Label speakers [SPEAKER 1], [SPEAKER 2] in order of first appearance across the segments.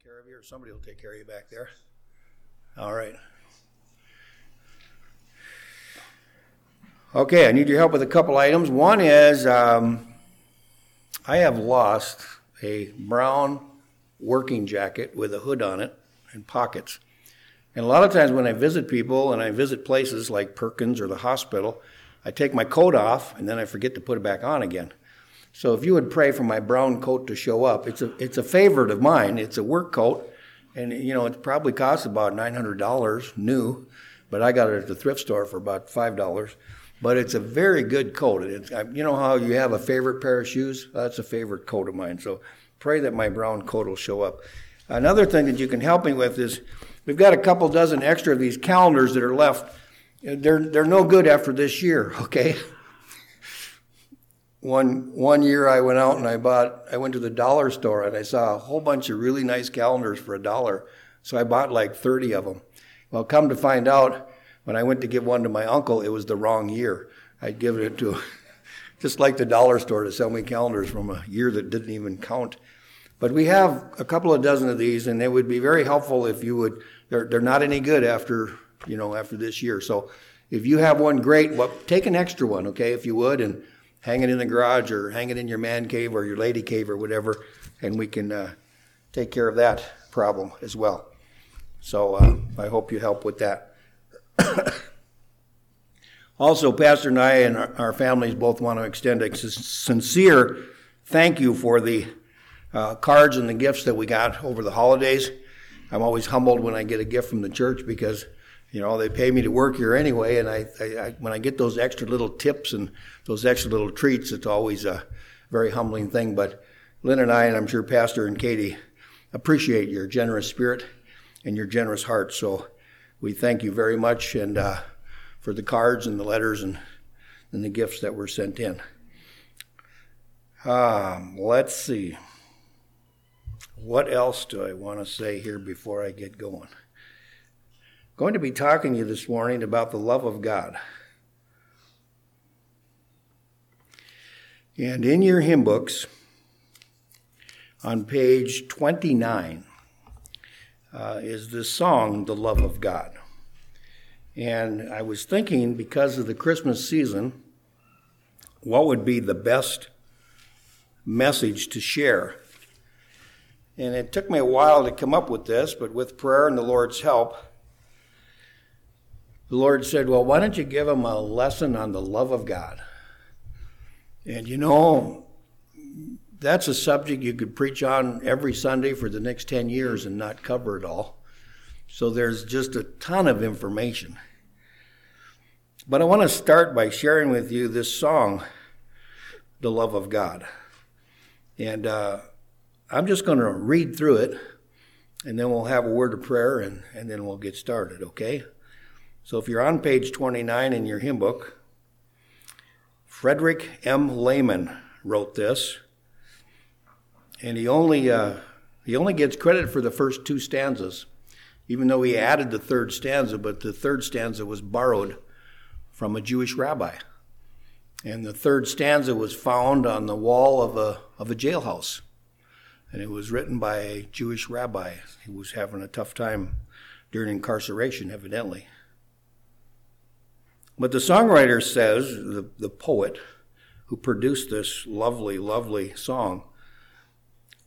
[SPEAKER 1] take care of you, or somebody will take care of you back there. All right. Okay, I need your help with a couple items. One is um, I have lost a brown working jacket with a hood on it and pockets. And a lot of times when I visit people and I visit places like Perkins or the hospital, I take my coat off and then I forget to put it back on again. So if you would pray for my brown coat to show up, it's a it's a favorite of mine. It's a work coat, and you know it probably costs about nine hundred dollars new, but I got it at the thrift store for about five dollars. But it's a very good coat. It's, you know how you have a favorite pair of shoes? That's a favorite coat of mine. So pray that my brown coat will show up. Another thing that you can help me with is we've got a couple dozen extra of these calendars that are left. They're they're no good after this year. Okay one one year I went out and I bought I went to the dollar store and I saw a whole bunch of really nice calendars for a dollar. So I bought like 30 of them. Well, come to find out, when I went to give one to my uncle, it was the wrong year. I'd given it to just like the dollar store to sell me calendars from a year that didn't even count. But we have a couple of dozen of these, and they would be very helpful if you would. They're they're not any good after you know after this year. So if you have one, great. Well, take an extra one, okay, if you would, and hang it in the garage or hang it in your man cave or your lady cave or whatever, and we can uh, take care of that problem as well. So uh, I hope you help with that. also, Pastor and I and our families both want to extend a sincere thank you for the uh, cards and the gifts that we got over the holidays. I'm always humbled when I get a gift from the church because you know, they pay me to work here anyway, and I, I, I, when I get those extra little tips and those extra little treats, it's always a very humbling thing. But Lynn and I, and I'm sure Pastor and Katie, appreciate your generous spirit and your generous heart. So we thank you very much and uh, for the cards and the letters and, and the gifts that were sent in. Um, let's see. What else do I want to say here before I get going? Going to be talking to you this morning about the love of God. And in your hymn books, on page 29, uh, is this song, The Love of God. And I was thinking, because of the Christmas season, what would be the best message to share? And it took me a while to come up with this, but with prayer and the Lord's help, the Lord said, Well, why don't you give them a lesson on the love of God? And you know, that's a subject you could preach on every Sunday for the next 10 years and not cover it all. So there's just a ton of information. But I want to start by sharing with you this song, The Love of God. And uh, I'm just going to read through it, and then we'll have a word of prayer, and, and then we'll get started, okay? So if you're on page 29 in your hymn book, Frederick M. Lehman wrote this, and he only uh, he only gets credit for the first two stanzas, even though he added the third stanza. But the third stanza was borrowed from a Jewish rabbi, and the third stanza was found on the wall of a of a jailhouse, and it was written by a Jewish rabbi who was having a tough time during incarceration, evidently. But the songwriter says, the, the poet who produced this lovely, lovely song,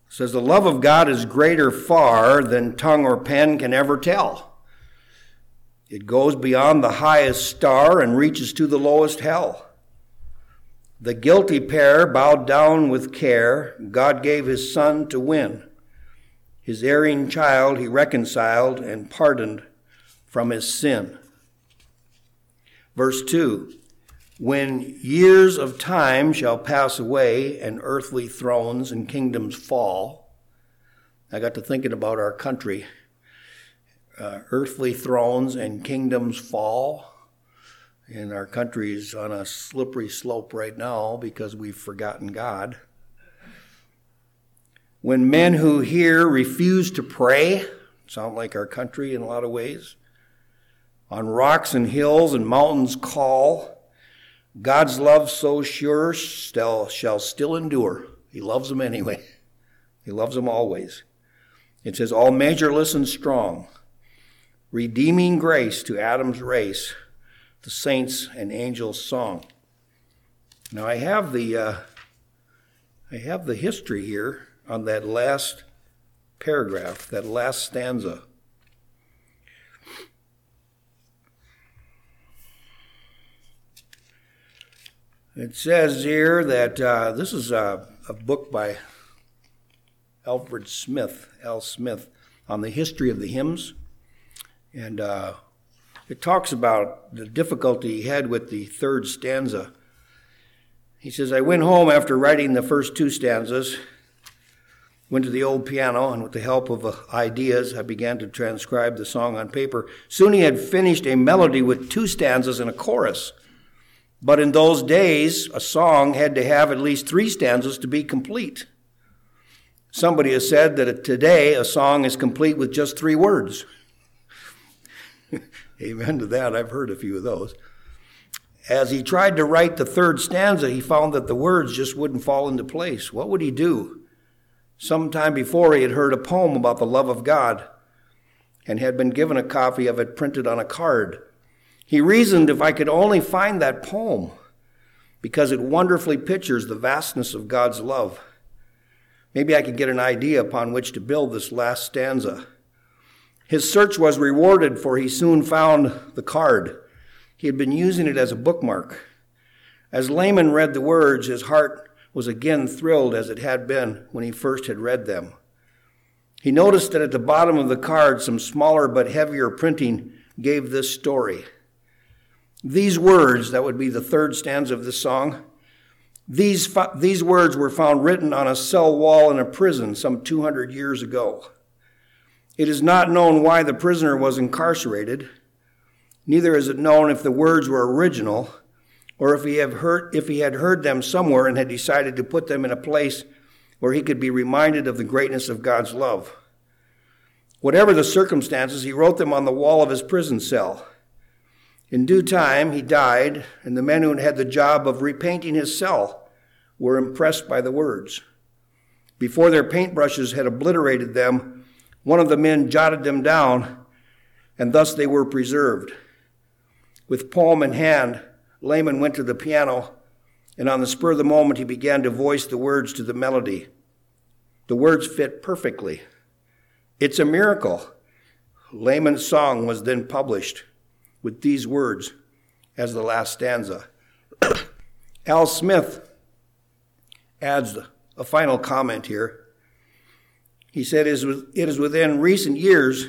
[SPEAKER 1] says, The love of God is greater far than tongue or pen can ever tell. It goes beyond the highest star and reaches to the lowest hell. The guilty pair bowed down with care, God gave his son to win. His erring child he reconciled and pardoned from his sin. Verse 2 When years of time shall pass away and earthly thrones and kingdoms fall, I got to thinking about our country. Uh, earthly thrones and kingdoms fall. And our country is on a slippery slope right now because we've forgotten God. When men who hear refuse to pray, sound like our country in a lot of ways, on rocks and hills and mountains call. God's love so sure still, shall still endure. He loves them anyway. He loves them always. It says, All measureless and strong, redeeming grace to Adam's race, the saints and angels' song. Now I have the uh, I have the history here on that last paragraph, that last stanza. It says here that uh, this is a, a book by Alfred Smith, Al Smith, on the history of the hymns. And uh, it talks about the difficulty he had with the third stanza. He says, I went home after writing the first two stanzas, went to the old piano, and with the help of uh, ideas, I began to transcribe the song on paper. Soon he had finished a melody with two stanzas and a chorus. But in those days, a song had to have at least three stanzas to be complete. Somebody has said that today a song is complete with just three words. Amen to that. I've heard a few of those. As he tried to write the third stanza, he found that the words just wouldn't fall into place. What would he do? Sometime before, he had heard a poem about the love of God and had been given a copy of it printed on a card. He reasoned if I could only find that poem, because it wonderfully pictures the vastness of God's love. Maybe I could get an idea upon which to build this last stanza. His search was rewarded, for he soon found the card. He had been using it as a bookmark. As Lehman read the words, his heart was again thrilled as it had been when he first had read them. He noticed that at the bottom of the card, some smaller but heavier printing gave this story. These words, that would be the third stanza of the song, these, these words were found written on a cell wall in a prison some 200 years ago. It is not known why the prisoner was incarcerated. Neither is it known if the words were original or if he, heard, if he had heard them somewhere and had decided to put them in a place where he could be reminded of the greatness of God's love. Whatever the circumstances, he wrote them on the wall of his prison cell. In due time, he died, and the men who had the job of repainting his cell were impressed by the words. Before their paintbrushes had obliterated them, one of the men jotted them down, and thus they were preserved. With palm in hand, Lehman went to the piano, and on the spur of the moment, he began to voice the words to the melody. The words fit perfectly. It's a miracle. Lehman's song was then published with these words as the last stanza. Al Smith adds a final comment here. He said, It is within recent years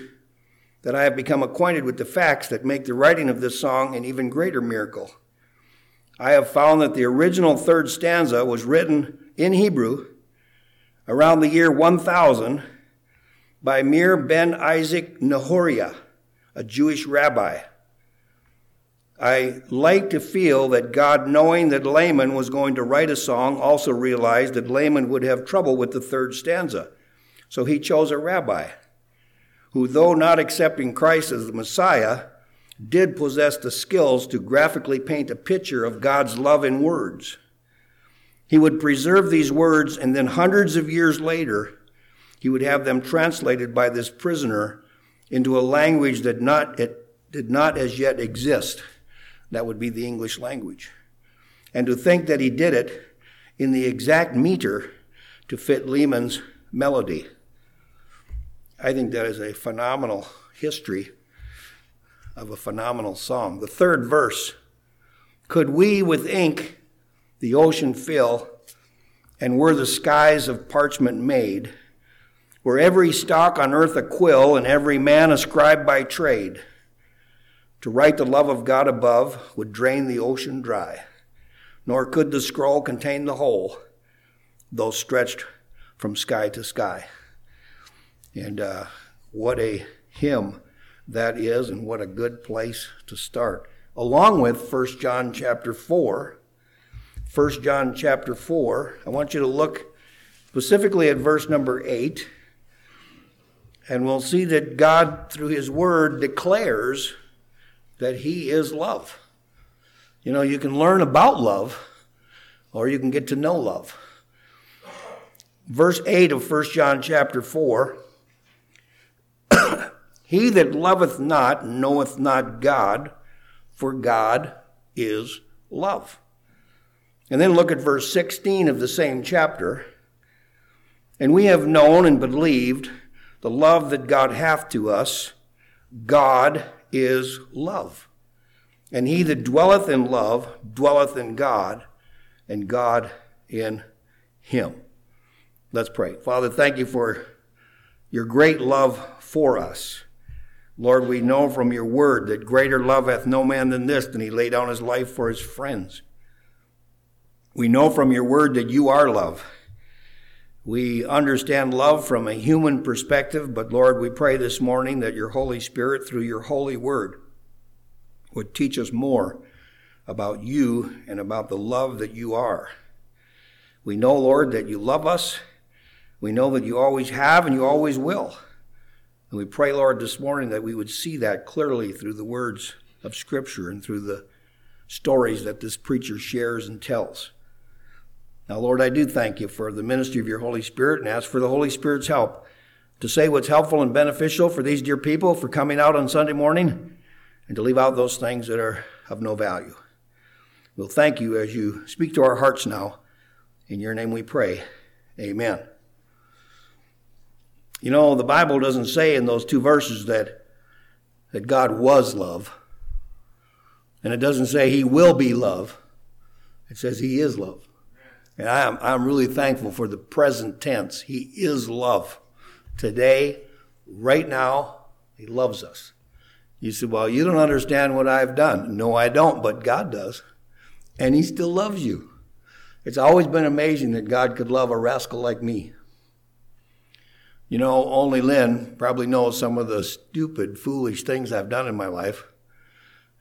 [SPEAKER 1] that I have become acquainted with the facts that make the writing of this song an even greater miracle. I have found that the original third stanza was written in Hebrew around the year 1000 by Meir ben Isaac Nehorai, a Jewish rabbi. I like to feel that God, knowing that Lehman was going to write a song, also realized that Lehman would have trouble with the third stanza. So he chose a rabbi who, though not accepting Christ as the Messiah, did possess the skills to graphically paint a picture of God's love in words. He would preserve these words, and then hundreds of years later, he would have them translated by this prisoner into a language that not, it did not as yet exist. That would be the English language. And to think that he did it in the exact meter to fit Lehman's melody. I think that is a phenomenal history of a phenomenal song. The third verse Could we with ink the ocean fill, and were the skies of parchment made, were every stock on earth a quill, and every man a scribe by trade? To write the love of God above would drain the ocean dry, nor could the scroll contain the whole, though stretched from sky to sky. And uh, what a hymn that is, and what a good place to start. Along with 1 John chapter 4. 1 John chapter 4, I want you to look specifically at verse number 8, and we'll see that God, through His Word, declares that He is love. You know, you can learn about love, or you can get to know love. Verse 8 of 1 John chapter 4 He that loveth not knoweth not God, for God is love. And then look at verse 16 of the same chapter. And we have known and believed the love that God hath to us. God is love. And he that dwelleth in love dwelleth in God, and God in him. Let's pray. Father, thank you for your great love for us. Lord, we know from your word that greater love hath no man than this, than he lay down his life for his friends. We know from your word that you are love. We understand love from a human perspective, but Lord, we pray this morning that your Holy Spirit, through your holy word, would teach us more about you and about the love that you are. We know, Lord, that you love us we know that you always have and you always will. And we pray, Lord, this morning that we would see that clearly through the words of Scripture and through the stories that this preacher shares and tells. Now, Lord, I do thank you for the ministry of your Holy Spirit and ask for the Holy Spirit's help to say what's helpful and beneficial for these dear people for coming out on Sunday morning and to leave out those things that are of no value. We'll thank you as you speak to our hearts now. In your name we pray. Amen. You know, the Bible doesn't say in those two verses that, that God was love. And it doesn't say he will be love. It says he is love. And I'm, I'm really thankful for the present tense. He is love. Today, right now, he loves us. You say, well, you don't understand what I've done. No, I don't, but God does. And he still loves you. It's always been amazing that God could love a rascal like me. You know, only Lynn probably knows some of the stupid, foolish things I've done in my life.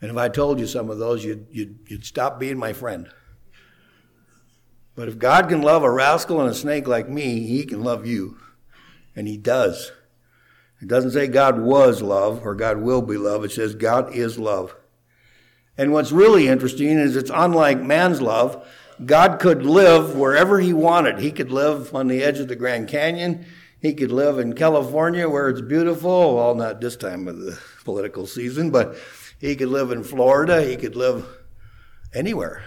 [SPEAKER 1] And if I told you some of those, you'd, you'd, you'd stop being my friend. But if God can love a rascal and a snake like me, he can love you. And he does. It doesn't say God was love or God will be love. It says God is love. And what's really interesting is it's unlike man's love. God could live wherever he wanted. He could live on the edge of the Grand Canyon. He could live in California where it's beautiful. Well, not this time of the political season, but he could live in Florida. He could live anywhere.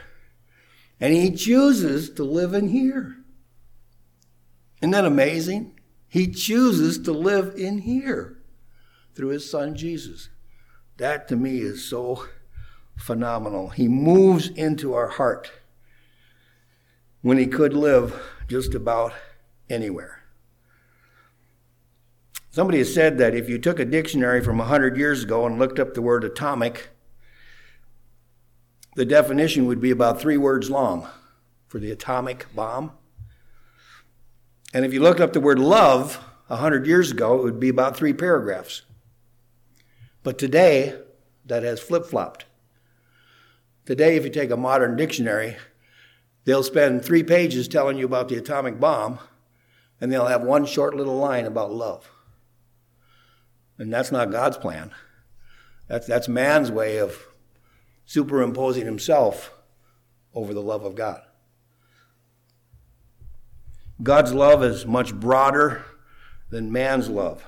[SPEAKER 1] And he chooses to live in here. Isn't that amazing? He chooses to live in here through his son Jesus. That to me is so phenomenal. He moves into our heart when he could live just about anywhere. Somebody has said that if you took a dictionary from 100 years ago and looked up the word atomic, the definition would be about three words long for the atomic bomb. And if you looked up the word love 100 years ago, it would be about three paragraphs. But today, that has flip flopped. Today, if you take a modern dictionary, they'll spend three pages telling you about the atomic bomb, and they'll have one short little line about love. And that's not God's plan. That's, that's man's way of superimposing himself over the love of God. God's love is much broader than man's love.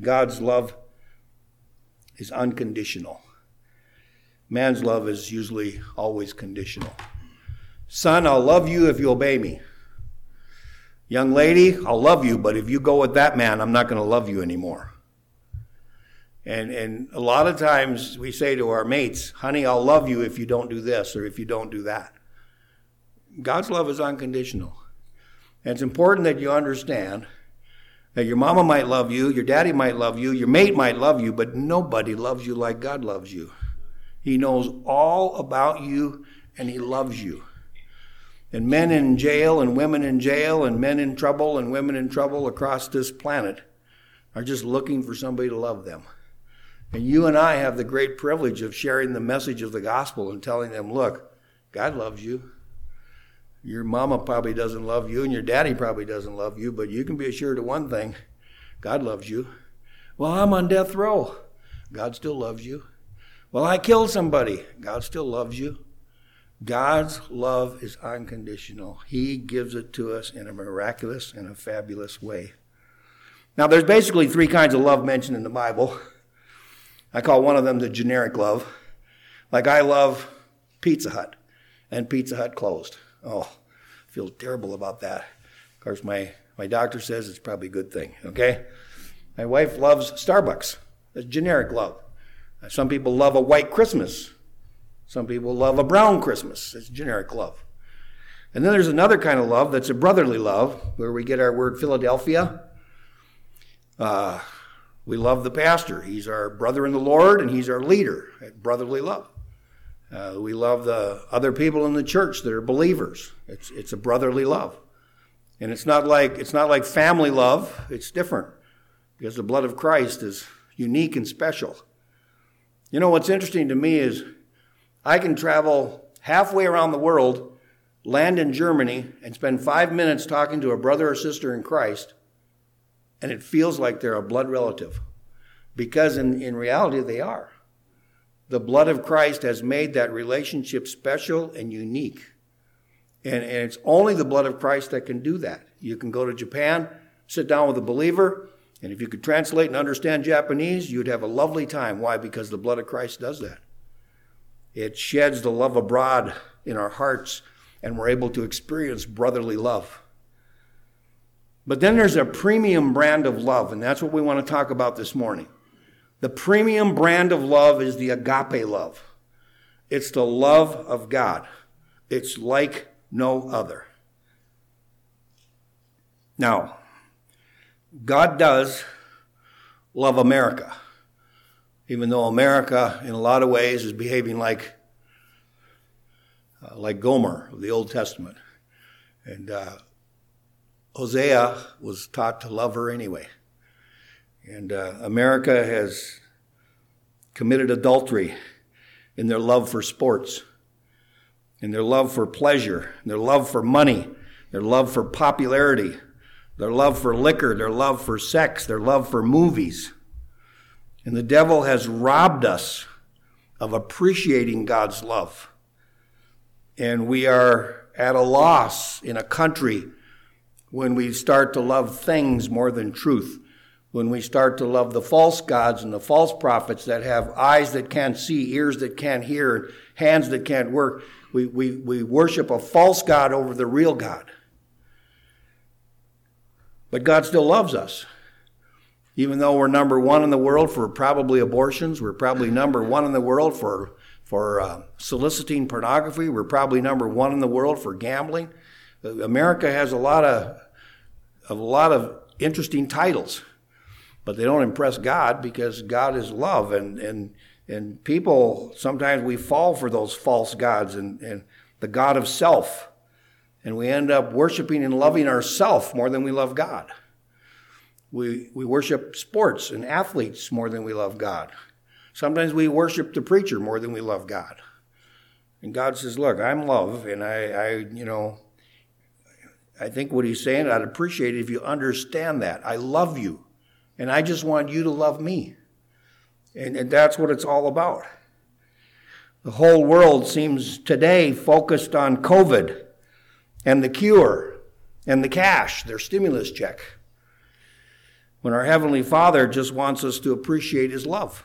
[SPEAKER 1] God's love is unconditional. Man's love is usually always conditional. Son, I'll love you if you obey me. Young lady, I'll love you, but if you go with that man, I'm not going to love you anymore. And, and a lot of times we say to our mates, honey, I'll love you if you don't do this or if you don't do that. God's love is unconditional. And it's important that you understand that your mama might love you, your daddy might love you, your mate might love you, but nobody loves you like God loves you. He knows all about you and he loves you. And men in jail and women in jail and men in trouble and women in trouble across this planet are just looking for somebody to love them. And you and I have the great privilege of sharing the message of the gospel and telling them, look, God loves you. Your mama probably doesn't love you, and your daddy probably doesn't love you, but you can be assured of one thing God loves you. Well, I'm on death row. God still loves you. Well, I killed somebody. God still loves you. God's love is unconditional. He gives it to us in a miraculous and a fabulous way. Now, there's basically three kinds of love mentioned in the Bible. I call one of them the generic love. Like I love Pizza Hut, and Pizza Hut closed. Oh, I feel terrible about that. Of course, my, my doctor says it's probably a good thing, okay? My wife loves Starbucks. That's generic love. Some people love a white Christmas. Some people love a brown Christmas. It's generic love. And then there's another kind of love that's a brotherly love, where we get our word Philadelphia. Uh, we love the pastor. He's our brother in the Lord, and he's our leader. Brotherly love. Uh, we love the other people in the church that are believers. It's it's a brotherly love, and it's not like it's not like family love. It's different because the blood of Christ is unique and special. You know what's interesting to me is I can travel halfway around the world, land in Germany, and spend five minutes talking to a brother or sister in Christ, and it feels like they're a blood relative. Because in, in reality, they are. The blood of Christ has made that relationship special and unique. And, and it's only the blood of Christ that can do that. You can go to Japan, sit down with a believer, and if you could translate and understand Japanese, you'd have a lovely time. Why? Because the blood of Christ does that. It sheds the love abroad in our hearts, and we're able to experience brotherly love. But then there's a premium brand of love, and that's what we want to talk about this morning. The premium brand of love is the agape love. It's the love of God. It's like no other. Now, God does love America, even though America, in a lot of ways, is behaving like uh, like Gomer of the Old Testament, and uh, Hosea was taught to love her anyway. And uh, America has committed adultery in their love for sports, in their love for pleasure, their love for money, their love for popularity, their love for liquor, their love for sex, their love for movies. And the devil has robbed us of appreciating God's love. And we are at a loss in a country when we start to love things more than truth, when we start to love the false gods and the false prophets that have eyes that can't see, ears that can't hear, hands that can't work, we, we, we worship a false God over the real God. But God still loves us. Even though we're number one in the world for probably abortions, we're probably number one in the world for, for uh, soliciting pornography, we're probably number one in the world for gambling. America has a lot of, a lot of interesting titles, but they don't impress God because God is love, and and and people sometimes we fall for those false gods and and the God of self, and we end up worshiping and loving ourself more than we love God. We we worship sports and athletes more than we love God. Sometimes we worship the preacher more than we love God. And God says, "Look, I'm love, and I, I you know." I think what he's saying, I'd appreciate it if you understand that. I love you, and I just want you to love me. And, and that's what it's all about. The whole world seems today focused on COVID and the cure and the cash, their stimulus check. When our Heavenly Father just wants us to appreciate His love.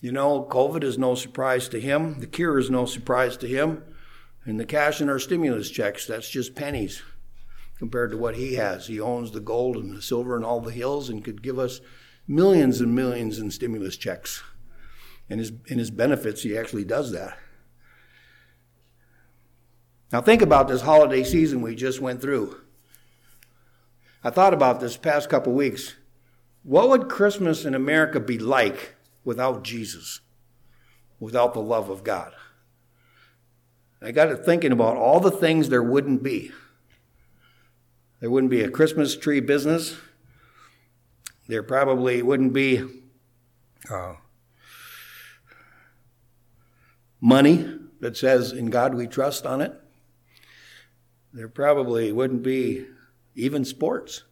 [SPEAKER 1] You know, COVID is no surprise to Him, the cure is no surprise to Him. And the cash in our stimulus checks, that's just pennies compared to what he has. He owns the gold and the silver and all the hills and could give us millions and millions in stimulus checks. And his, in his benefits, he actually does that. Now, think about this holiday season we just went through. I thought about this past couple weeks. What would Christmas in America be like without Jesus, without the love of God? I got to thinking about all the things there wouldn't be. There wouldn't be a Christmas tree business. There probably wouldn't be uh, money that says, In God we trust on it. There probably wouldn't be even sports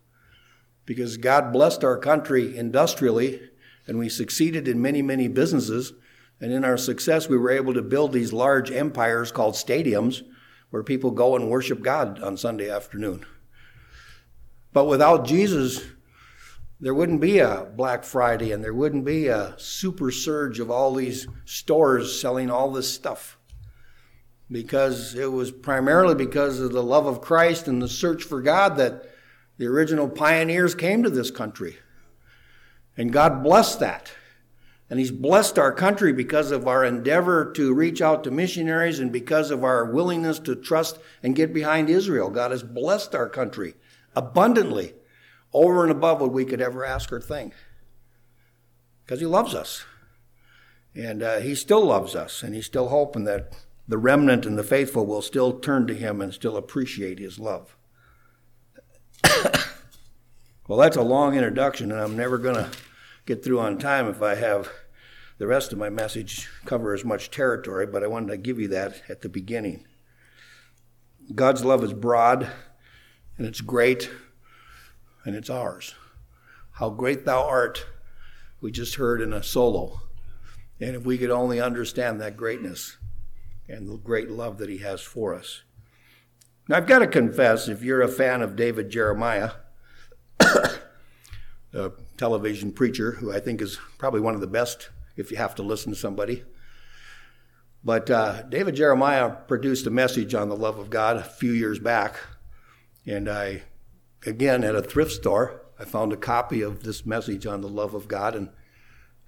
[SPEAKER 1] because God blessed our country industrially and we succeeded in many, many businesses and in our success, we were able to build these large empires called stadiums where people go and worship God on Sunday afternoon. But without Jesus, there wouldn't be a Black Friday and there wouldn't be a super surge of all these stores selling all this stuff. Because it was primarily because of the love of Christ and the search for God that the original pioneers came to this country. And God blessed that. And He's blessed our country because of our endeavor to reach out to missionaries and because of our willingness to trust and get behind Israel. God has blessed our country abundantly over and above what we could ever ask or think. Because He loves us. And uh, He still loves us. And He's still hoping that the remnant and the faithful will still turn to Him and still appreciate His love. well, that's a long introduction, and I'm never going to get through on time if I have the rest of my message cover as much territory, but I wanted to give you that at the beginning. God's love is broad, and it's great, and it's ours. How great thou art, we just heard in a solo. And if we could only understand that greatness and the great love that he has for us. Now, I've got to confess, if you're a fan of David Jeremiah, a uh, television preacher who I think is probably one of the best if you have to listen to somebody. But uh, David Jeremiah produced a message on the love of God a few years back, and I again at a thrift store. I found a copy of this message on the love of God, and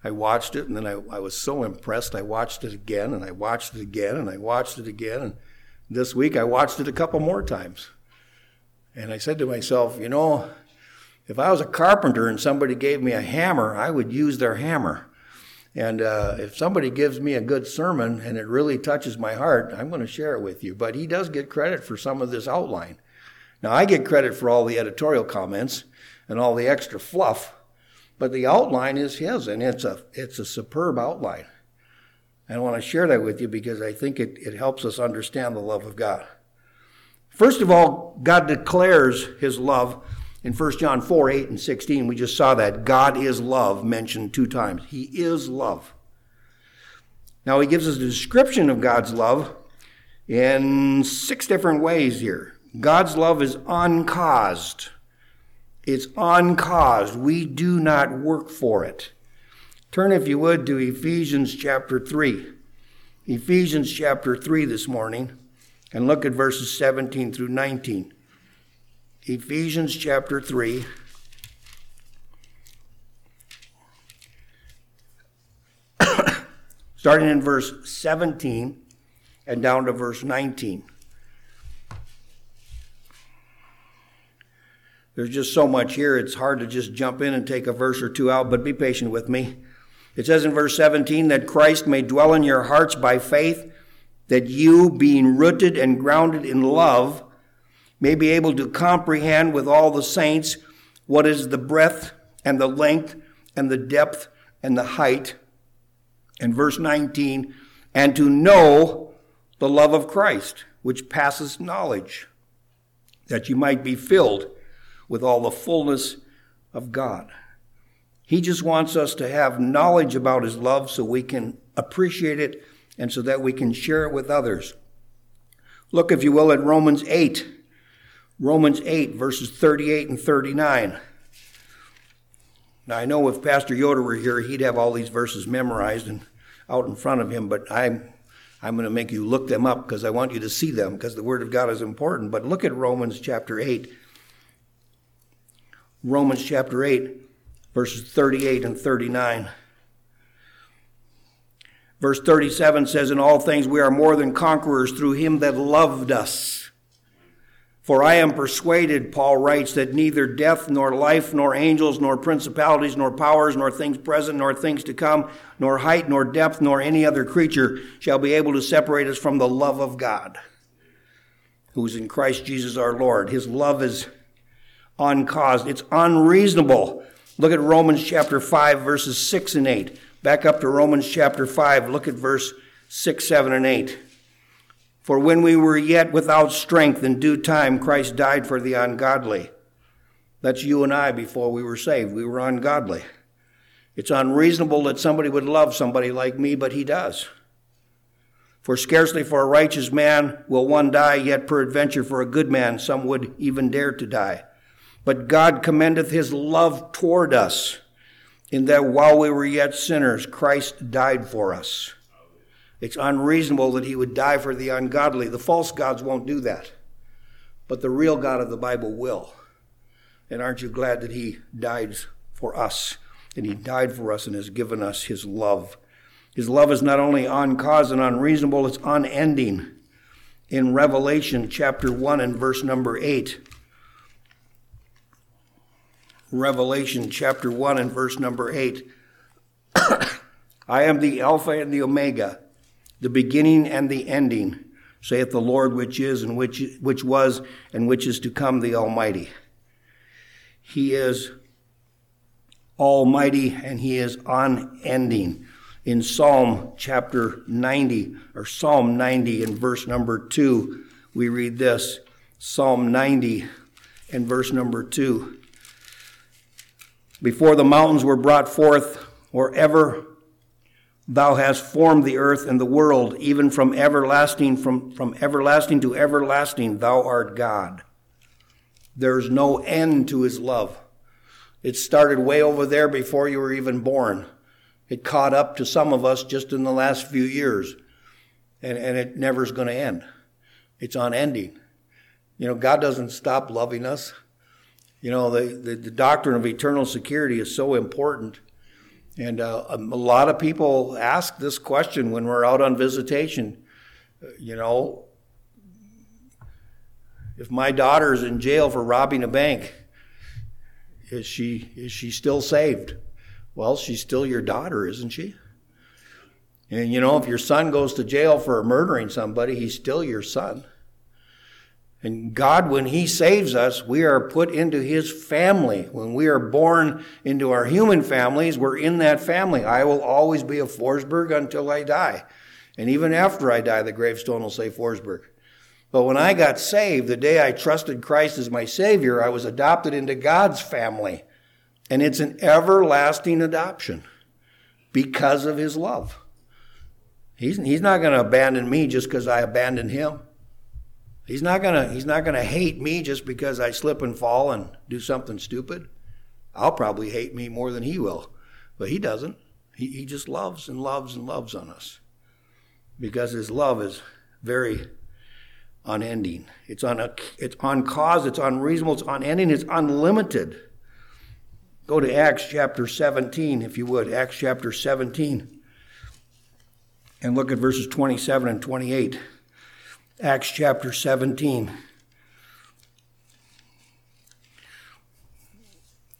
[SPEAKER 1] I watched it, and then I, I was so impressed. I watched it again, and I watched it again, and I watched it again, and this week I watched it a couple more times. And I said to myself, you know, if I was a carpenter and somebody gave me a hammer, I would use their hammer. And uh, if somebody gives me a good sermon and it really touches my heart, I'm going to share it with you. But he does get credit for some of this outline. Now, I get credit for all the editorial comments and all the extra fluff, but the outline is his, and it's a, it's a superb outline. And I want to share that with you because I think it, it helps us understand the love of God. First of all, God declares his love in 1 John 4 8 and 16. We just saw that. God is love mentioned two times. He is love. Now, he gives us a description of God's love in six different ways here. God's love is uncaused. It's uncaused. We do not work for it. Turn, if you would, to Ephesians chapter 3. Ephesians chapter 3 this morning, and look at verses 17 through 19. Ephesians chapter 3. Starting in verse 17 and down to verse 19. There's just so much here, it's hard to just jump in and take a verse or two out, but be patient with me. It says in verse 17 that Christ may dwell in your hearts by faith, that you, being rooted and grounded in love, may be able to comprehend with all the saints what is the breadth and the length and the depth and the height. And verse 19, and to know the love of Christ, which passes knowledge, that you might be filled with all the fullness of God. He just wants us to have knowledge about His love so we can appreciate it and so that we can share it with others. Look, if you will, at Romans 8. Romans 8, verses 38 and 39. Now, I know if Pastor Yoder were here, he'd have all these verses memorized and out in front of him, but I'm, I'm going to make you look them up because I want you to see them because the Word of God is important. But look at Romans chapter 8, Romans chapter 8, verses 38 and 39. Verse 37 says, In all things we are more than conquerors through him that loved us. For I am persuaded, Paul writes, that neither death, nor life, nor angels, nor principalities, nor powers, nor things present, nor things to come, nor height, nor depth, nor any other creature shall be able to separate us from the love of God, who is in Christ Jesus our Lord. His love is uncaused. It's unreasonable. Look at Romans chapter 5, verses 6 and 8. Back up to Romans chapter 5. Look at verse 6, 7, and 8. For when we were yet without strength, in due time Christ died for the ungodly. That's you and I before we were saved. We were ungodly. It's unreasonable that somebody would love somebody like me, but he does. For scarcely for a righteous man will one die, yet peradventure for a good man some would even dare to die. But God commendeth his love toward us, in that while we were yet sinners, Christ died for us. It's unreasonable that he would die for the ungodly. The false gods won't do that. But the real God of the Bible will. And aren't you glad that he died for us? And he died for us and has given us his love. His love is not only uncause and unreasonable, it's unending. In Revelation chapter 1 and verse number 8, Revelation chapter 1 and verse number 8. I am the Alpha and the Omega, the beginning and the ending, saith the Lord, which is and which, which was and which is to come, the Almighty. He is almighty and he is unending. In Psalm chapter 90, or Psalm 90 in verse number 2, we read this Psalm 90 and verse number 2 before the mountains were brought forth, or ever thou hast formed the earth and the world, even from everlasting, from, from everlasting to everlasting, thou art God. There's no end to his love. It started way over there before you were even born. It caught up to some of us just in the last few years. And, and it never is going to end. It's unending. You know, God doesn't stop loving us. You know, the, the, the doctrine of eternal security is so important. And uh, a lot of people ask this question when we're out on visitation. You know, if my daughter's in jail for robbing a bank, is she is she still saved? Well, she's still your daughter, isn't she? And you know, if your son goes to jail for murdering somebody, he's still your son. And God, when He saves us, we are put into His family. When we are born into our human families, we're in that family. I will always be a Forsberg until I die. And even after I die, the gravestone will say Forsberg. But when I got saved, the day I trusted Christ as my Savior, I was adopted into God's family. And it's an everlasting adoption because of His love. He's, he's not going to abandon me just because I abandoned Him. He's not gonna he's not gonna hate me just because I slip and fall and do something stupid. I'll probably hate me more than he will. But he doesn't. He, he just loves and loves and loves on us. Because his love is very unending. It's on a, it's on cause, it's unreasonable, it's unending, it's unlimited. Go to Acts chapter 17, if you would. Acts chapter 17. And look at verses 27 and 28. Acts chapter 17.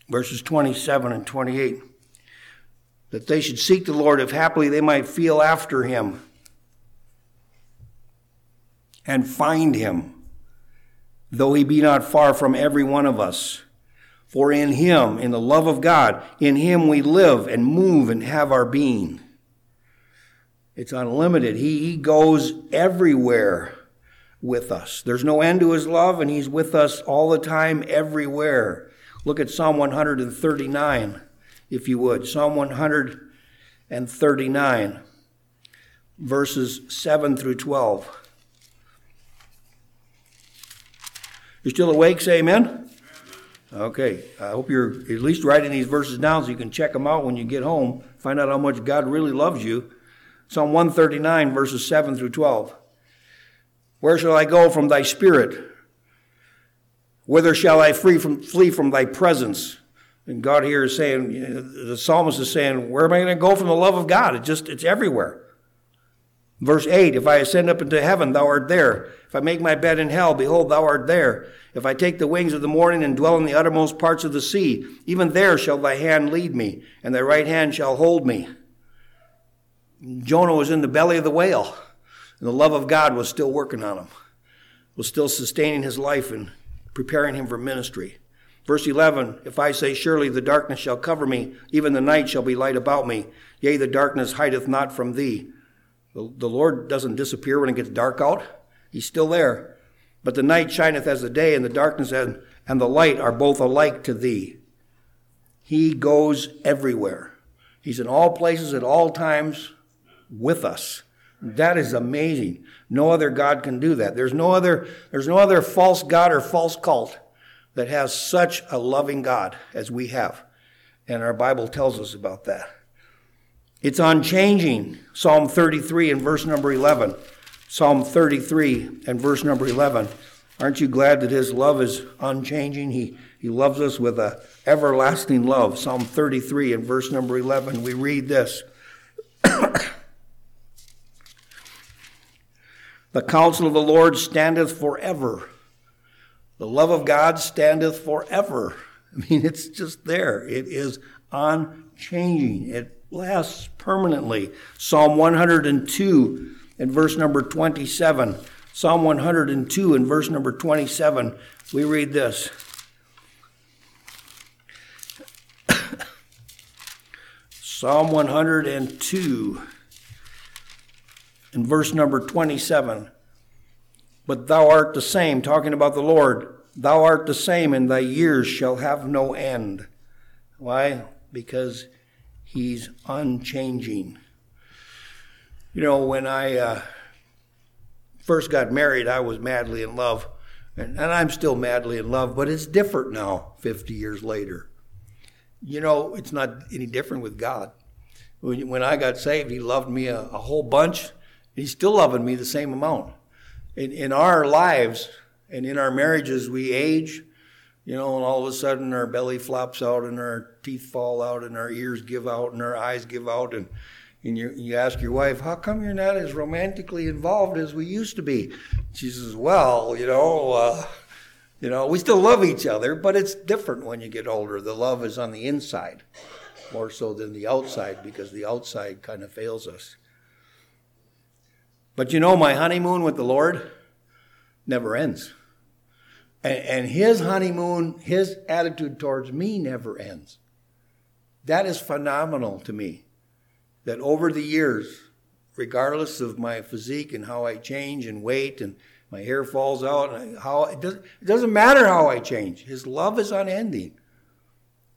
[SPEAKER 1] Verses 27 and 28. That they should seek the Lord if happily they might feel after him and find him, though he be not far from every one of us. For in him, in the love of God, in him we live and move and have our being. It's unlimited. He, he goes everywhere with us. There's no end to his love, and he's with us all the time, everywhere. Look at Psalm 139, if you would. Psalm 139, verses 7 through 12. You're still awake? Say amen. Okay, I hope you're at least writing these verses down so you can check them out when you get home. Find out how much God really loves you. Psalm 139, verses 7 through 12. Where shall I go from thy spirit? Whither shall I flee from, flee from thy presence? And God here is saying, the psalmist is saying, where am I going to go from the love of God? It just, it's everywhere. Verse 8, if I ascend up into heaven, thou art there. If I make my bed in hell, behold, thou art there. If I take the wings of the morning and dwell in the uttermost parts of the sea, even there shall thy hand lead me, and thy right hand shall hold me. Jonah was in the belly of the whale. And the love of God was still working on him, was still sustaining his life and preparing him for ministry. Verse 11 If I say, Surely the darkness shall cover me, even the night shall be light about me, yea, the darkness hideth not from thee. The Lord doesn't disappear when it gets dark out, He's still there. But the night shineth as the day, and the darkness and, and the light are both alike to thee. He goes everywhere. He's in all places at all times with us. That is amazing. No other God can do that. There's no other, there's no other false God or false cult that has such a loving God as we have. And our Bible tells us about that. It's unchanging. Psalm 33 and verse number 11. Psalm 33 and verse number 11. Aren't you glad that his love is unchanging? He, he loves us with a everlasting love. Psalm 33 and verse number 11. We read this. the counsel of the Lord standeth forever. The love of God standeth forever. I mean, it's just there. It is unchanging. It lasts permanently. Psalm 102 and verse number 27. Psalm 102 and verse number 27, we read this. Psalm 102 and verse number 27. But thou art the same, talking about the Lord. Thou art the same, and thy years shall have no end. Why? Because he's unchanging. You know, when I uh, first got married, I was madly in love. And, and I'm still madly in love, but it's different now, 50 years later. You know, it's not any different with God. When, when I got saved, He loved me a, a whole bunch. He's still loving me the same amount in, in our lives and in our marriages, we age, you know, and all of a sudden our belly flops out and our teeth fall out and our ears give out and our eyes give out. And, and you, you ask your wife, how come you're not as romantically involved as we used to be? She says, well, you know, uh, you know, we still love each other, but it's different when you get older. The love is on the inside more so than the outside because the outside kind of fails us. But you know, my honeymoon with the Lord never ends. And, and his honeymoon, his attitude towards me never ends. That is phenomenal to me. That over the years, regardless of my physique and how I change and weight and my hair falls out and how it doesn't, it doesn't matter how I change. His love is unending.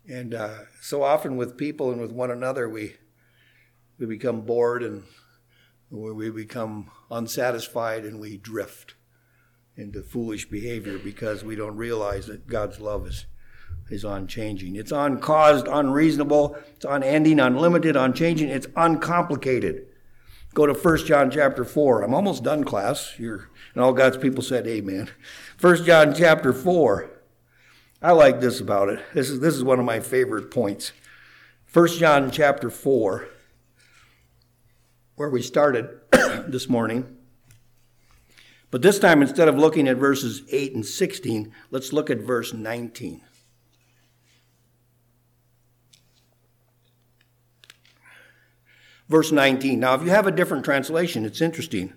[SPEAKER 1] And uh, so often with people and with one another, we we become bored and we become unsatisfied and we drift into foolish behavior because we don't realize that God's love is, is unchanging. It's uncaused, unreasonable, it's unending, unlimited, unchanging, it's uncomplicated. Go to 1 John chapter 4. I'm almost done, class. You're, and all God's people said, Amen. 1 John chapter 4. I like this about it. This is, this is one of my favorite points. 1 John chapter 4 where we started this morning. But this time, instead of looking at verses 8 and 16, let's look at verse 19. Verse 19. Now, if you have a different translation, it's interesting.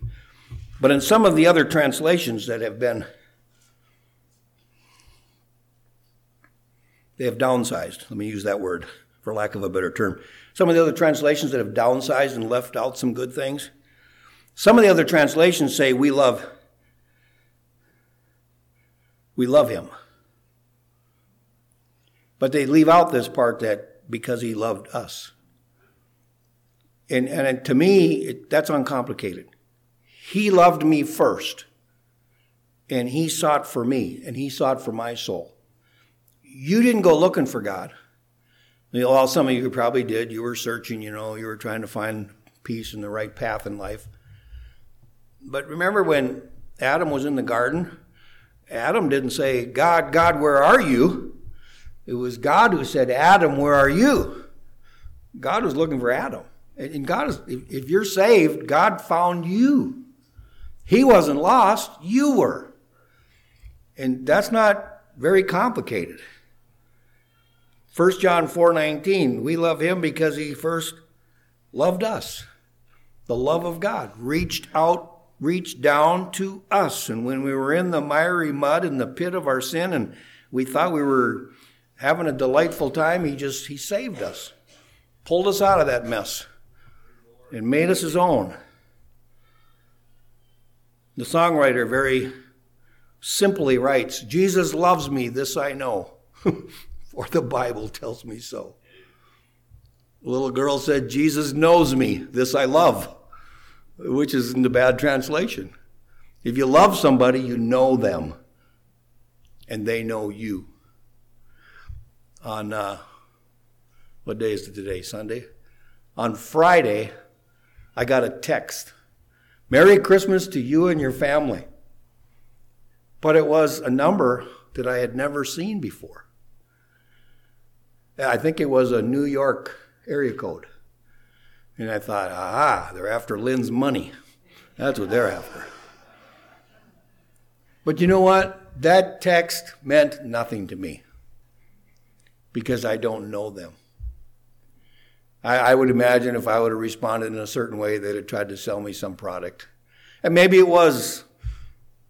[SPEAKER 1] But in some of the other translations that have been, they have downsized. Let me use that word for lack of a better term. Some of the other translations that have downsized and left out some good things. Some of the other translations say, We love. We love him. But they leave out this part that because he loved us. And, and to me, it, that's uncomplicated. He loved me first, and he sought for me, and he sought for my soul. You didn't go looking for God. Well, some of you probably did. You were searching, you know, you were trying to find peace and the right path in life. But remember when Adam was in the garden? Adam didn't say, God, God, where are you? It was God who said, Adam, where are you? God was looking for Adam. And God is, if you're saved, God found you. He wasn't lost, you were. And that's not very complicated. 1 John 4:19, we love him because he first loved us. The love of God reached out, reached down to us. And when we were in the miry mud in the pit of our sin and we thought we were having a delightful time, he just he saved us. Pulled us out of that mess and made us his own. The songwriter very simply writes, Jesus loves me, this I know. or the Bible tells me so. The little girl said, Jesus knows me, this I love, which isn't a bad translation. If you love somebody, you know them, and they know you. on uh, what day is it today? Sunday. On Friday, I got a text. Merry Christmas to you and your family. But it was a number that I had never seen before. I think it was a New York area code. And I thought, aha, they're after Lynn's money. That's what they're after. But you know what? That text meant nothing to me because I don't know them. I, I, would imagine if I would have responded in a certain way, they'd have tried to sell me some product. And maybe it was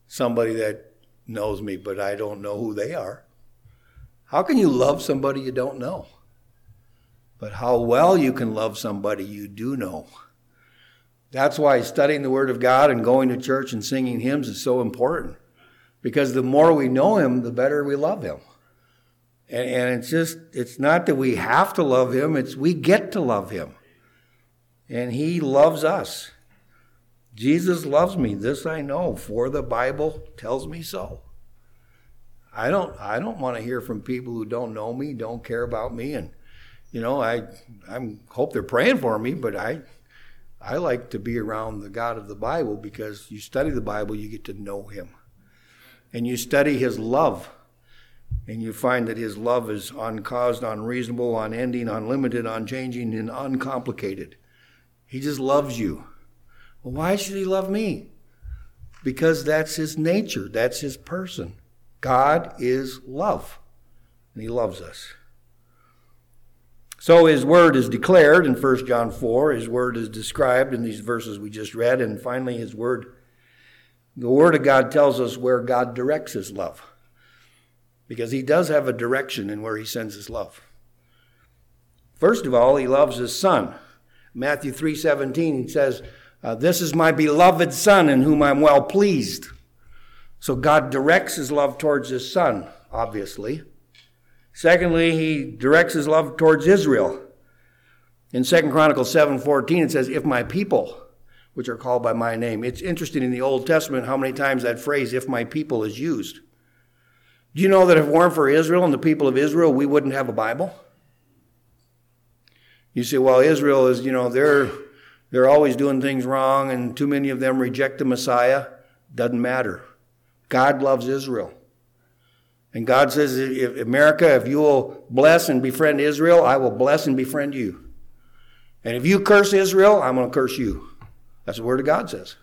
[SPEAKER 1] somebody that knows me, but I don't know who they are. How can you love somebody you don't know? But how well you can love somebody you do know. That's why studying the Word of God and going to church and singing hymns is so important. Because the more we know Him, the better we love Him. And, and it's just, it's not that we have to love Him, it's we get to love Him. And He loves us. Jesus loves me. This I know, for the Bible tells me so. I don't I don't want to hear from people who don't know me, don't care about me and you know, I I hope they're praying for me, but I I like to be around the God of the Bible because you study the Bible, you get to know him. And you study his love. And you find that his love is uncaused, unreasonable, unending, unlimited, unchanging, and uncomplicated. He just loves you. Well, why should he love me? Because that's his nature, that's his person. God is love, and He loves us. So His Word is declared in 1 John 4. His Word is described in these verses we just read. And finally, His Word, the Word of God tells us where God directs His love. Because He does have a direction in where He sends His love. First of all, He loves His Son. Matthew 3.17, He says, uh, This is my beloved Son in whom I'm well pleased. So God directs his love towards his son, obviously. Secondly, he directs his love towards Israel. In 2 Chronicles 7:14 it says, "If my people, which are called by my name." It's interesting in the Old Testament how many times that phrase "if my people" is used. Do you know that if it weren't for Israel and the people of Israel, we wouldn't have a Bible? You say, well, Israel is, you know, they're they're always doing things wrong and too many of them reject the Messiah. Doesn't matter. God loves Israel. And God says, if America, if you will bless and befriend Israel, I will bless and befriend you. And if you curse Israel, I'm going to curse you. That's the word of God says.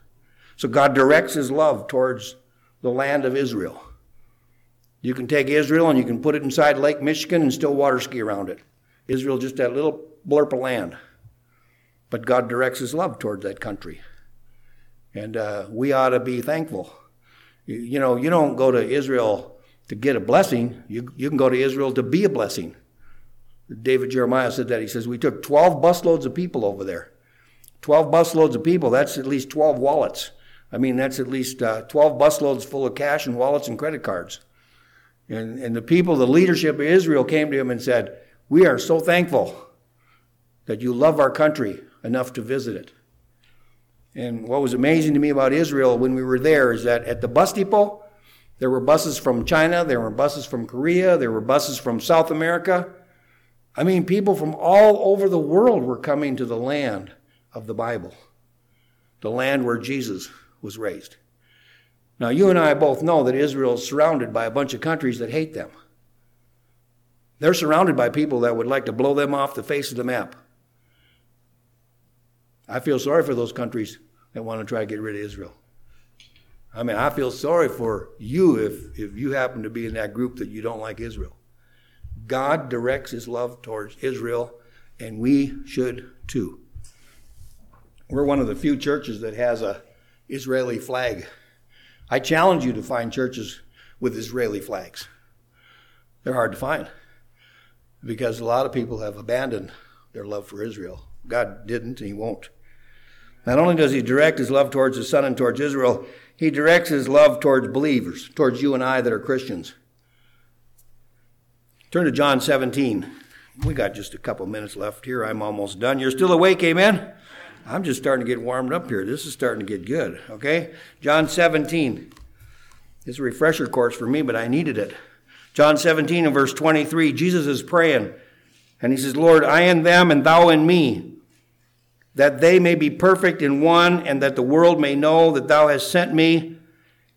[SPEAKER 1] So God directs his love towards the land of Israel. You can take Israel and you can put it inside Lake Michigan and still water ski around it. Israel just that little blurb of land. But God directs his love towards that country. And uh, we ought to be thankful you know, you don't go to Israel to get a blessing. You, you can go to Israel to be a blessing. David Jeremiah said that. He says, We took 12 busloads of people over there. 12 busloads of people, that's at least 12 wallets. I mean, that's at least uh, 12 busloads full of cash and wallets and credit cards. And, and the people, the leadership of Israel came to him and said, We are so thankful that you love our country enough to visit it. And what was amazing to me about Israel when we were there is that at the bus depot, there were buses from China, there were buses from Korea, there were buses from South America. I mean, people from all over the world were coming to the land of the Bible, the land where Jesus was raised. Now, you and I both know that Israel is surrounded by a bunch of countries that hate them. They're surrounded by people that would like to blow them off the face of the map. I feel sorry for those countries that want to try to get rid of Israel. I mean, I feel sorry for you if, if you happen to be in that group that you don't like Israel. God directs his love towards Israel, and we should too. We're one of the few churches that has a Israeli flag. I challenge you to find churches with Israeli flags. They're hard to find because a lot of people have abandoned their love for Israel. God didn't, and He won't. Not only does He direct His love towards His Son and towards Israel, He directs His love towards believers, towards you and I that are Christians. Turn to John 17. We got just a couple minutes left here. I'm almost done. You're still awake, amen? I'm just starting to get warmed up here. This is starting to get good, okay? John 17. It's a refresher course for me, but I needed it. John 17 and verse 23, Jesus is praying, and he says, Lord, I in them and thou in me, that they may be perfect in one, and that the world may know that thou hast sent me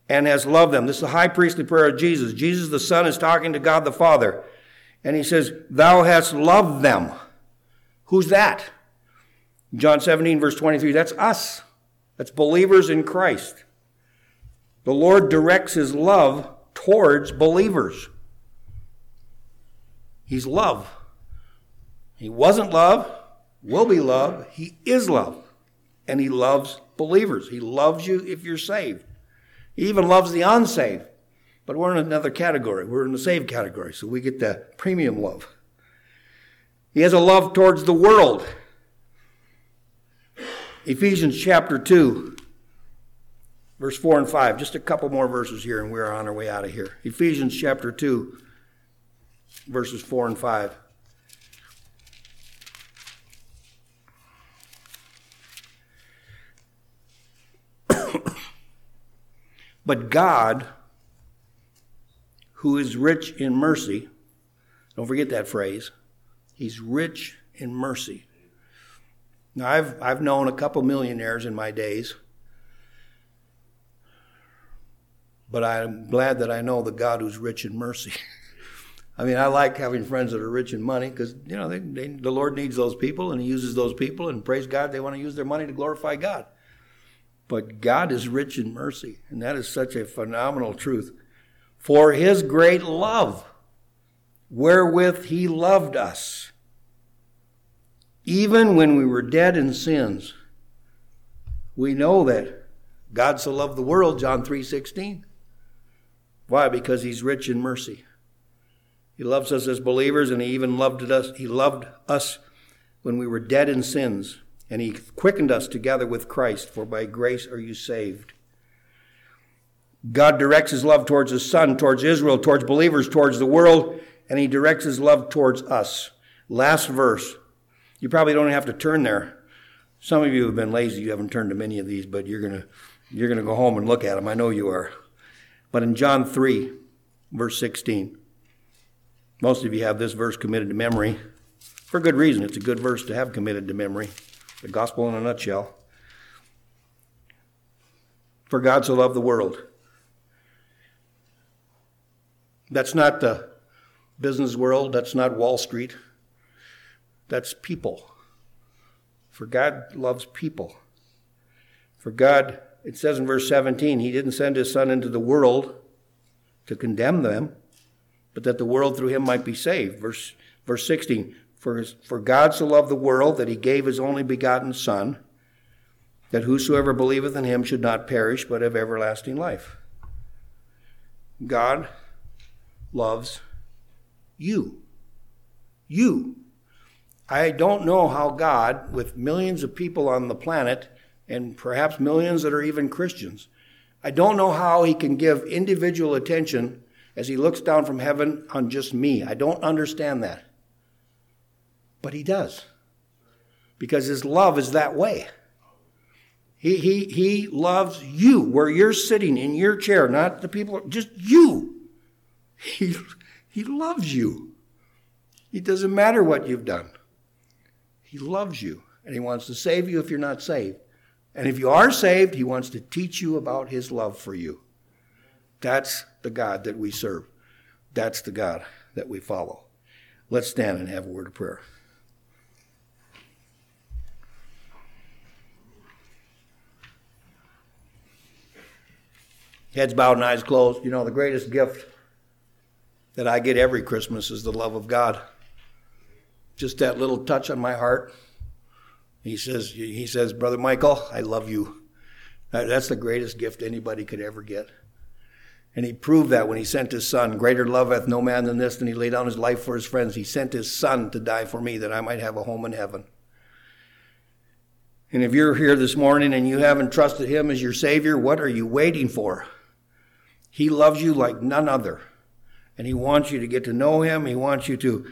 [SPEAKER 1] and hast loved them. This is the high priestly prayer of Jesus. Jesus the Son is talking to God the Father, and he says, Thou hast loved them. Who's that? John 17, verse 23, that's us. That's believers in Christ. The Lord directs his love towards believers. He's love. He wasn't love, will be love. He is love. And he loves believers. He loves you if you're saved. He even loves the unsaved. But we're in another category. We're in the saved category, so we get the premium love. He has a love towards the world. Ephesians chapter 2, verse 4 and 5. Just a couple more verses here, and we're on our way out of here. Ephesians chapter 2, verses 4 and 5. But God, who is rich in mercy, don't forget that phrase, He's rich in mercy. Now, I've, I've known a couple millionaires in my days, but I'm glad that I know the God who's rich in mercy. I mean, I like having friends that are rich in money because, you know, they, they, the Lord needs those people and He uses those people, and praise God, they want to use their money to glorify God. But God is rich in mercy, and that is such a phenomenal truth. For His great love, wherewith He loved us even when we were dead in sins, we know that God so loved the world, John 3:16. Why? Because he's rich in mercy. He loves us as believers and he even loved us he loved us when we were dead in sins and he quickened us together with Christ for by grace are you saved. God directs his love towards his son, towards Israel, towards believers, towards the world, and he directs his love towards us. Last verse, you probably don't have to turn there. Some of you have been lazy. You haven't turned to many of these, but you're going to you're going to go home and look at them. I know you are. But in John 3, verse 16, most of you have this verse committed to memory for good reason. It's a good verse to have committed to memory. The gospel in a nutshell. For God so loved the world. That's not the business world, that's not Wall Street. That's people. For God loves people. For God, it says in verse 17, He didn't send His Son into the world to condemn them, but that the world through Him might be saved. Verse, verse 16, for, his, for God so loved the world that He gave His only begotten Son, that whosoever believeth in Him should not perish, but have everlasting life. God loves you. You. I don't know how God, with millions of people on the planet, and perhaps millions that are even Christians, I don't know how he can give individual attention as he looks down from heaven on just me. I don't understand that. But he does. Because his love is that way. He, he, he loves you where you're sitting in your chair, not the people, just you. He, he loves you. It doesn't matter what you've done. He loves you and He wants to save you if you're not saved. And if you are saved, He wants to teach you about His love for you. That's the God that we serve. That's the God that we follow. Let's stand and have a word of prayer. Heads bowed and eyes closed. You know, the greatest gift that I get every Christmas is the love of God just that little touch on my heart. He says, he says, Brother Michael, I love you. That's the greatest gift anybody could ever get. And he proved that when he sent his son. Greater love hath no man than this, and he laid down his life for his friends. He sent his son to die for me that I might have a home in heaven. And if you're here this morning and you haven't trusted him as your Savior, what are you waiting for? He loves you like none other. And he wants you to get to know him. He wants you to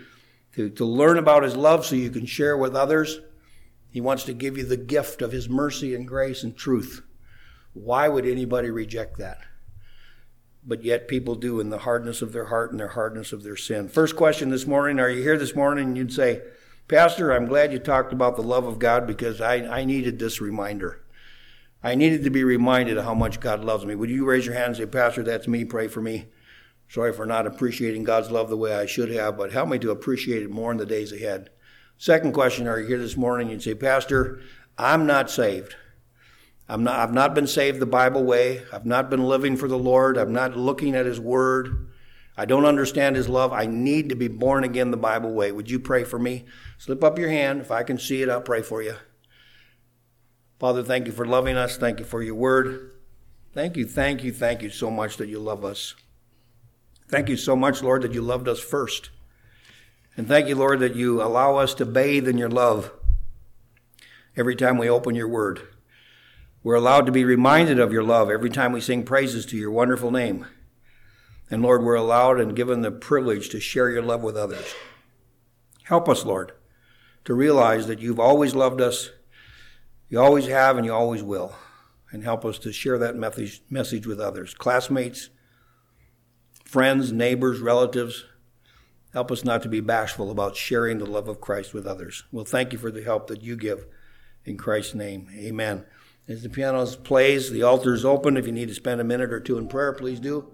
[SPEAKER 1] to, to learn about his love so you can share with others. He wants to give you the gift of his mercy and grace and truth. Why would anybody reject that? but yet people do in the hardness of their heart and their hardness of their sin. First question this morning Are you here this morning? And you'd say, Pastor, I'm glad you talked about the love of God because I, I needed this reminder. I needed to be reminded of how much God loves me. Would you raise your hand and say, Pastor, that's me, pray for me? Sorry for not appreciating God's love the way I should have, but help me to appreciate it more in the days ahead. Second question, are you here this morning? You'd say, Pastor, I'm not saved. I'm not, I've not been saved the Bible way. I've not been living for the Lord. I'm not looking at His Word. I don't understand His love. I need to be born again the Bible way. Would you pray for me? Slip up your hand. If I can see it, I'll pray for you. Father, thank you for loving us. Thank you for your Word. Thank you, thank you, thank you so much that you love us. Thank you so much, Lord, that you loved us first. And thank you, Lord, that you allow us to bathe in your love every time we open your word. We're allowed to be reminded of your love every time we sing praises to your wonderful name. And Lord, we're allowed and given the privilege to share your love with others. Help us, Lord, to realize that you've always loved us, you always have, and you always will. And help us to share that message with others. Classmates, friends, neighbors, relatives, help us not to be bashful about sharing the love of Christ with others. Well, thank you for the help that you give. In Christ's name, amen. As the piano plays, the altar is open. If you need to spend a minute or two in prayer, please do.